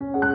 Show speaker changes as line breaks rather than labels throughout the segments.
you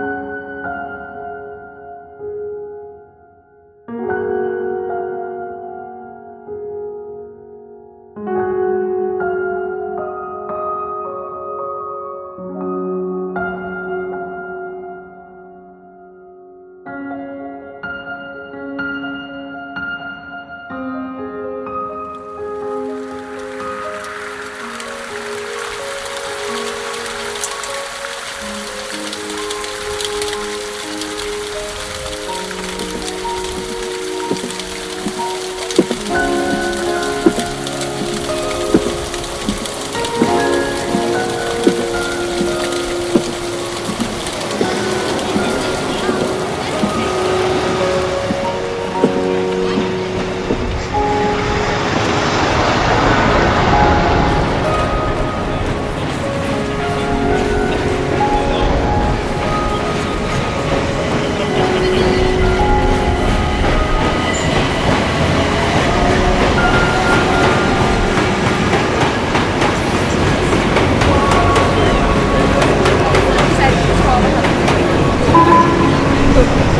Thank you.